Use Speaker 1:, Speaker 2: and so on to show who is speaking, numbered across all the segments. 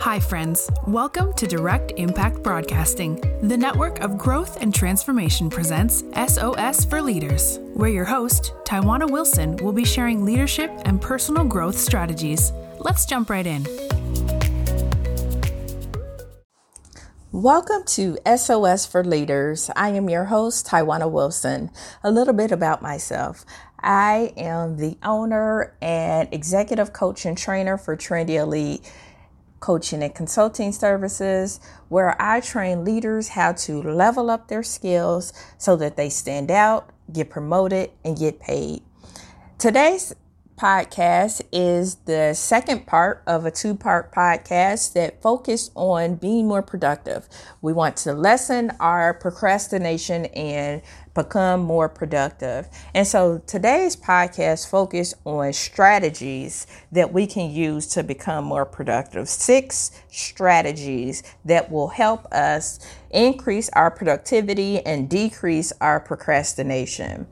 Speaker 1: Hi, friends. Welcome to Direct Impact Broadcasting. The network of growth and transformation presents SOS for Leaders, where your host, Taiwana Wilson, will be sharing leadership and personal growth strategies. Let's jump right in.
Speaker 2: Welcome to SOS for Leaders. I am your host, Taiwana Wilson. A little bit about myself. I am the owner and executive coach and trainer for Trendy Elite coaching and consulting services, where I train leaders how to level up their skills so that they stand out, get promoted, and get paid. Today's podcast is the second part of a two part podcast that focused on being more productive. We want to lessen our procrastination and become more productive. And so today's podcast focused on strategies that we can use to become more productive. Six strategies that will help us increase our productivity and decrease our procrastination.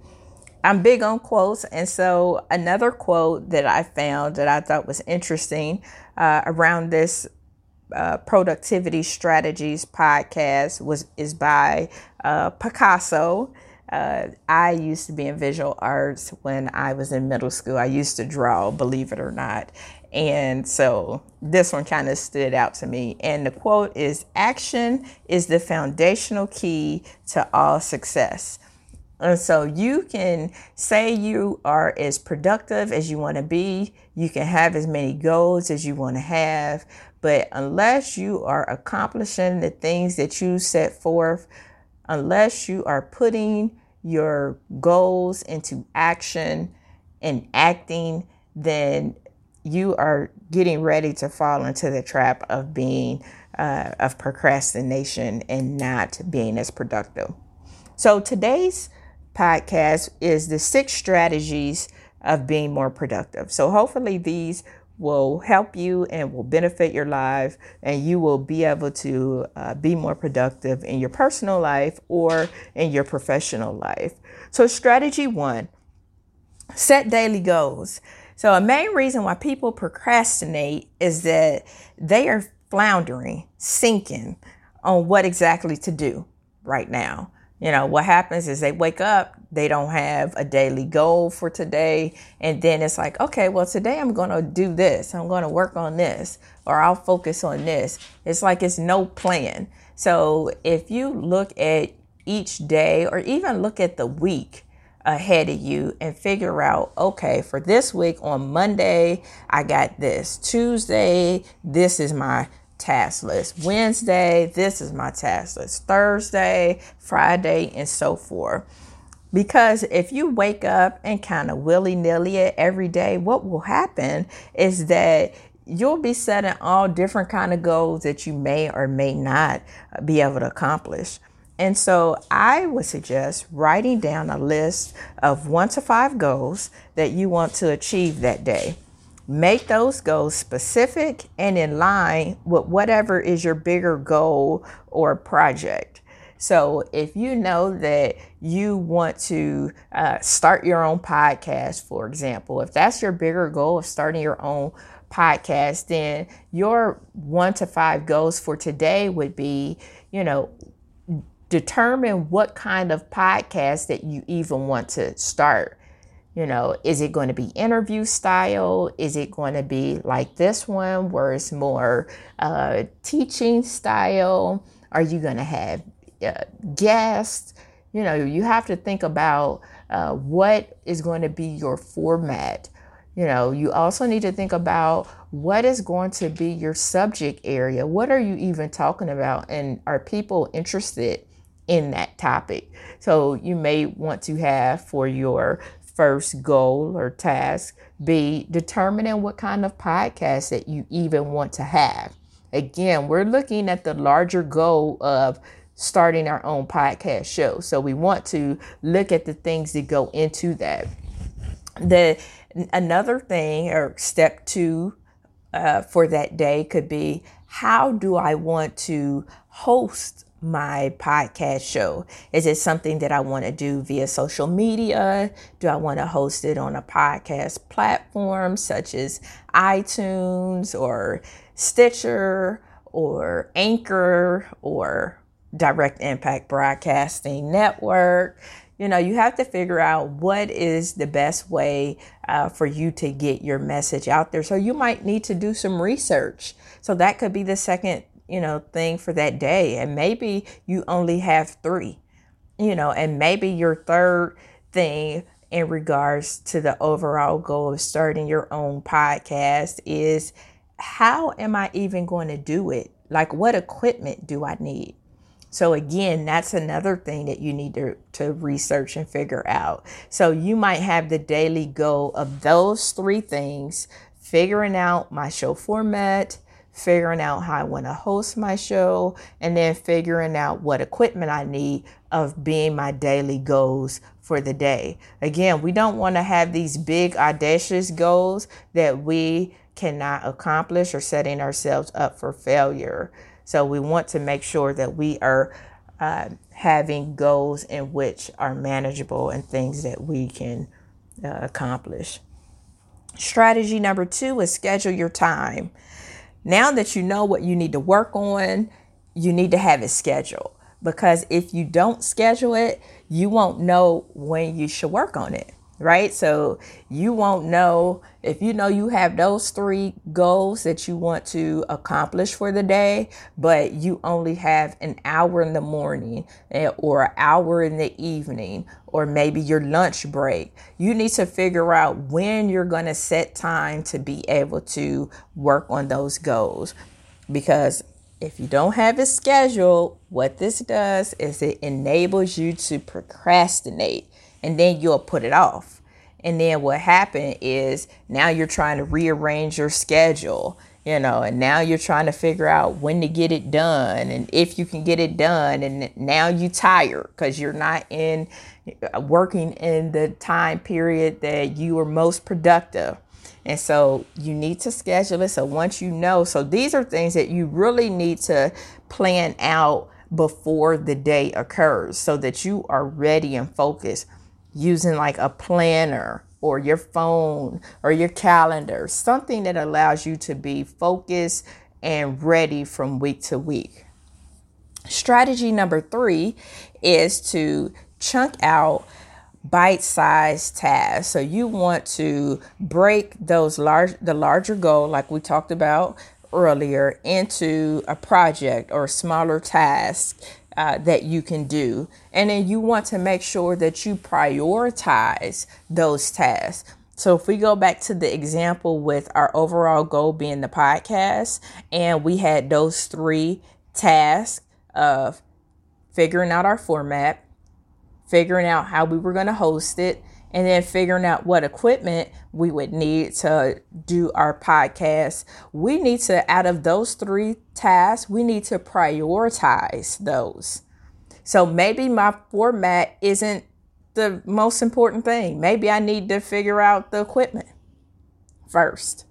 Speaker 2: I'm big on quotes, and so another quote that I found that I thought was interesting uh, around this uh, productivity strategies podcast was is by uh, Picasso. Uh, I used to be in visual arts when I was in middle school. I used to draw, believe it or not. And so this one kind of stood out to me. And the quote is Action is the foundational key to all success. And so you can say you are as productive as you want to be, you can have as many goals as you want to have, but unless you are accomplishing the things that you set forth, unless you are putting your goals into action and acting, then you are getting ready to fall into the trap of being uh, of procrastination and not being as productive. So today's podcast is the six strategies of being more productive. So hopefully these will help you and will benefit your life, and you will be able to uh, be more productive in your personal life or in your professional life. So, strategy one set daily goals. So, a main reason why people procrastinate is that they are floundering, sinking on what exactly to do right now. You know, what happens is they wake up, they don't have a daily goal for today. And then it's like, okay, well, today I'm going to do this. I'm going to work on this, or I'll focus on this. It's like it's no plan. So if you look at each day or even look at the week, ahead of you and figure out okay for this week on monday i got this tuesday this is my task list. Wednesday, this is my task list. Thursday, Friday, and so forth. Because if you wake up and kind of willy nilly it every day, what will happen is that you'll be setting all different kind of goals that you may or may not be able to accomplish. And so I would suggest writing down a list of one to five goals that you want to achieve that day. Make those goals specific and in line with whatever is your bigger goal or project. So, if you know that you want to uh, start your own podcast, for example, if that's your bigger goal of starting your own podcast, then your one to five goals for today would be, you know, determine what kind of podcast that you even want to start. You know, is it going to be interview style? Is it going to be like this one where it's more uh, teaching style? Are you going to have uh, guests? You know, you have to think about uh, what is going to be your format. You know, you also need to think about what is going to be your subject area. What are you even talking about? And are people interested in that topic? So you may want to have for your first goal or task be determining what kind of podcast that you even want to have. Again, we're looking at the larger goal of starting our own podcast show. So we want to look at the things that go into that. The another thing or step two uh, for that day could be how do I want to host my podcast show? Is it something that I want to do via social media? Do I want to host it on a podcast platform such as iTunes or Stitcher or Anchor or Direct Impact Broadcasting Network? You know, you have to figure out what is the best way uh, for you to get your message out there. So you might need to do some research. So that could be the second you know, thing for that day. And maybe you only have three, you know, and maybe your third thing in regards to the overall goal of starting your own podcast is how am I even going to do it? Like, what equipment do I need? So, again, that's another thing that you need to, to research and figure out. So, you might have the daily goal of those three things figuring out my show format, figuring out how I want to host my show, and then figuring out what equipment I need of being my daily goals for the day. Again, we don't want to have these big, audacious goals that we cannot accomplish or setting ourselves up for failure. So we want to make sure that we are uh, having goals in which are manageable and things that we can uh, accomplish. Strategy number two is schedule your time. Now that you know what you need to work on, you need to have it scheduled. Because if you don't schedule it, you won't know when you should work on it right? So you won't know if you know you have those three goals that you want to accomplish for the day, but you only have an hour in the morning or an hour in the evening or maybe your lunch break. You need to figure out when you're going to set time to be able to work on those goals because if you don't have it scheduled, what this does is it enables you to procrastinate and then you'll put it off. And then what happened is now you're trying to rearrange your schedule, you know, and now you're trying to figure out when to get it done and if you can get it done. And now you tired because you're not in uh, working in the time period that you were most productive. And so you need to schedule it. So once you know, so these are things that you really need to plan out before the day occurs so that you are ready and focused using like a planner or your phone or your calendar, something that allows you to be focused and ready from week to week. Strategy number three is to chunk out bite-sized tasks. So you want to break those large the larger goal like we talked about earlier into a project or a smaller task uh, that you can do. And then you want to make sure that you prioritize those tasks. So if we go back to the example with our overall goal being the podcast, and we had those three tasks of figuring out our format, figuring out how we were going to host it, and then figuring out what equipment we would need to do our podcast. We need to, out of those three tasks, we need to prioritize those. So maybe my format isn't the most important thing. Maybe I need to figure out the equipment first.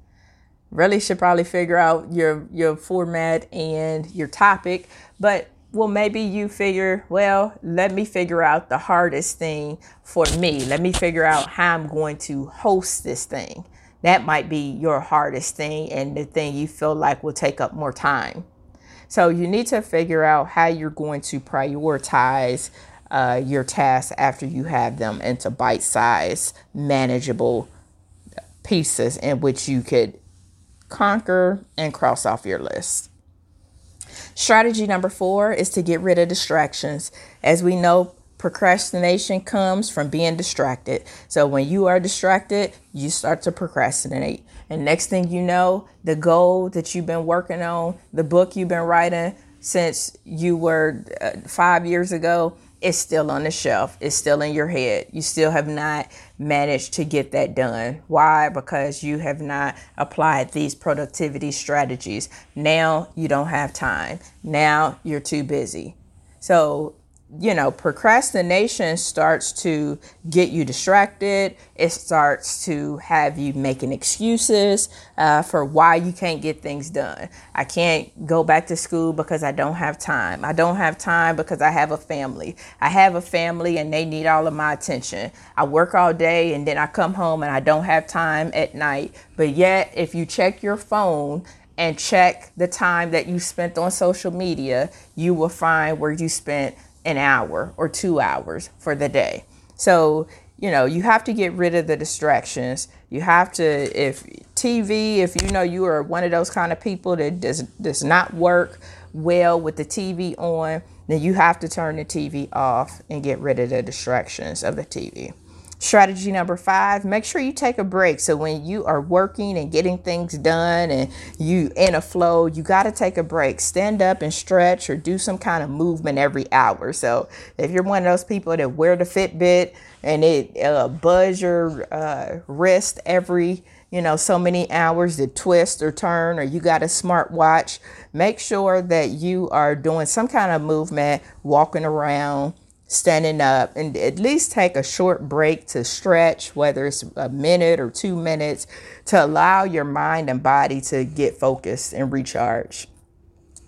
Speaker 2: Really should probably figure out your your format and your topic, but well, maybe you figure, well, let me figure out the hardest thing for me. Let me figure out how I'm going to host this thing. That might be your hardest thing and the thing you feel like will take up more time. So you need to figure out how you're going to prioritize uh, your tasks after you have them into bite sized, manageable pieces in which you could conquer and cross off your list. Strategy number four is to get rid of distractions. As we know, procrastination comes from being distracted. So when you are distracted, you start to procrastinate. And next thing you know, the goal that you've been working on, the book you've been writing since you were uh, five years ago, it's still on the shelf. It's still in your head. You still have not managed to get that done. Why? Because you have not applied these productivity strategies. Now you don't have time. Now you're too busy. So you know, procrastination starts to get you distracted. It starts to have you making excuses uh, for why you can't get things done. I can't go back to school because I don't have time. I don't have time because I have a family. I have a family and they need all of my attention. I work all day and then I come home and I don't have time at night. But yet, if you check your phone, and check the time that you spent on social media, you will find where you spent an hour or two hours for the day. So, you know, you have to get rid of the distractions. You have to, if TV, if you know you are one of those kind of people that does, does not work well with the TV on, then you have to turn the TV off and get rid of the distractions of the TV. Strategy number five, make sure you take a break. So when you are working and getting things done and you in a flow, you got to take a break. Stand up and stretch or do some kind of movement every hour. So if you're one of those people that wear the Fitbit and it uh, buzz your uh, wrist every you know so many hours to twist or turn or you got a smart watch make sure that you are doing some kind of movement walking around standing up and at least take a short break to stretch, whether it's a minute or two minutes, to allow your mind and body to get focused and recharge.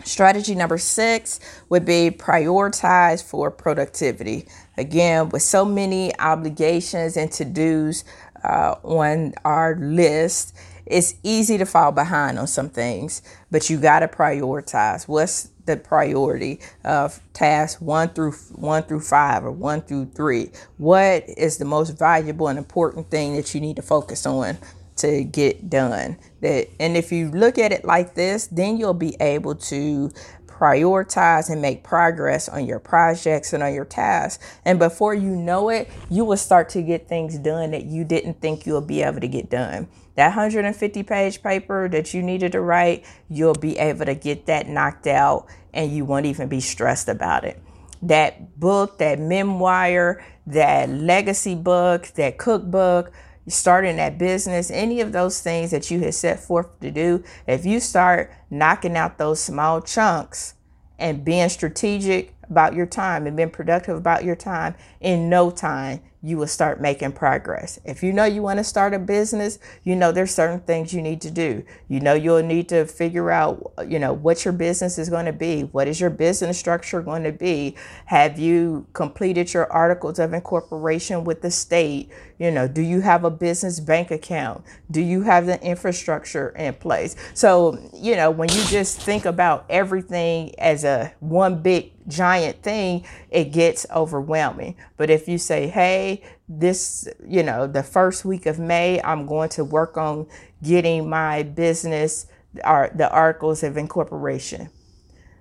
Speaker 2: Strategy number six would be prioritize for productivity. Again, with so many obligations and to dos uh, on our list, it's easy to fall behind on some things, but you got to prioritize. What's the priority of tasks one through one through five or one through three. What is the most valuable and important thing that you need to focus on to get done? That and if you look at it like this, then you'll be able to prioritize and make progress on your projects and on your tasks. And before you know it, you will start to get things done that you didn't think you'll be able to get done. That 150 page paper that you needed to write, you'll be able to get that knocked out and you won't even be stressed about it. That book, that memoir, that legacy book, that cookbook, starting that business, any of those things that you had set forth to do, if you start knocking out those small chunks and being strategic about your time and being productive about your time, in no time you will start making progress. If you know you want to start a business, you know there's certain things you need to do. You know you'll need to figure out, you know, what your business is going to be. What is your business structure going to be? Have you completed your articles of incorporation with the state? You know, do you have a business bank account? Do you have the infrastructure in place? So, you know, when you just think about everything as a one big giant thing, it gets overwhelming. But if you say, hey, this, you know, the first week of May, I'm going to work on getting my business, or the articles of incorporation.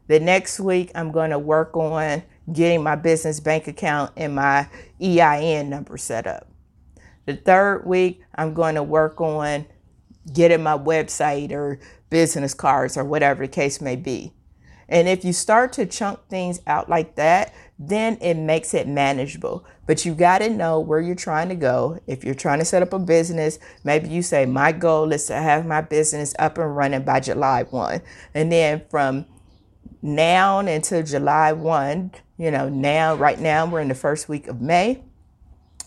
Speaker 2: The next week, I'm going to work on getting my business bank account and my EIN number set up. The third week, I'm going to work on getting my website or business cards or whatever the case may be. And if you start to chunk things out like that, then it makes it manageable. But you got to know where you're trying to go. If you're trying to set up a business, maybe you say, My goal is to have my business up and running by July 1. And then from now until July 1, you know, now, right now, we're in the first week of May.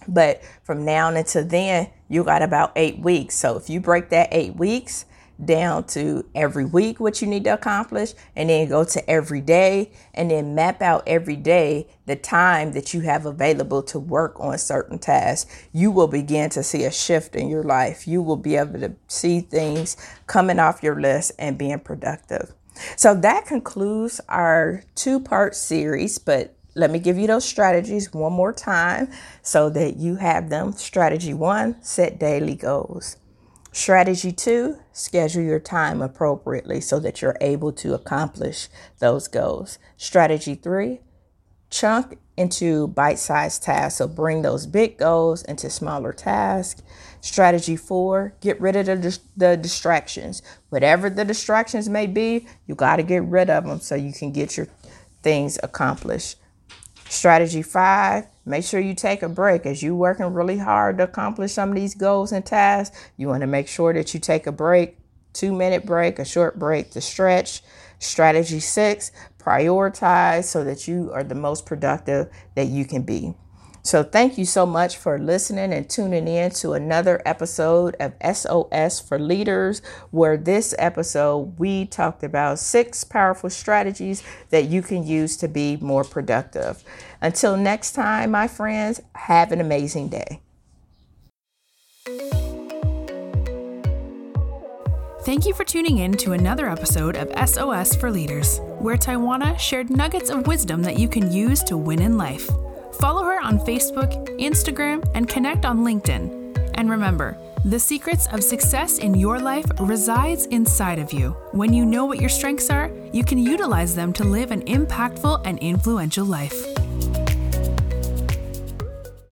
Speaker 2: But from now until then, you got about eight weeks. So if you break that eight weeks, down to every week what you need to accomplish and then go to every day and then map out every day the time that you have available to work on certain tasks you will begin to see a shift in your life you will be able to see things coming off your list and being productive so that concludes our two part series but let me give you those strategies one more time so that you have them strategy one set daily goals Strategy two, schedule your time appropriately so that you're able to accomplish those goals. Strategy three, chunk into bite sized tasks. So bring those big goals into smaller tasks. Strategy four, get rid of the, the distractions. Whatever the distractions may be, you got to get rid of them so you can get your things accomplished. Strategy five, make sure you take a break as you're working really hard to accomplish some of these goals and tasks. You want to make sure that you take a break two minute break, a short break to stretch. Strategy six, prioritize so that you are the most productive that you can be. So, thank you so much for listening and tuning in to another episode of SOS for Leaders, where this episode we talked about six powerful strategies that you can use to be more productive. Until next time, my friends, have an amazing day.
Speaker 1: Thank you for tuning in to another episode of SOS for Leaders, where Taiwana shared nuggets of wisdom that you can use to win in life. Follow her on Facebook, Instagram, and connect on LinkedIn. And remember, the secrets of success in your life resides inside of you. When you know what your strengths are, you can utilize them to live an impactful and influential life.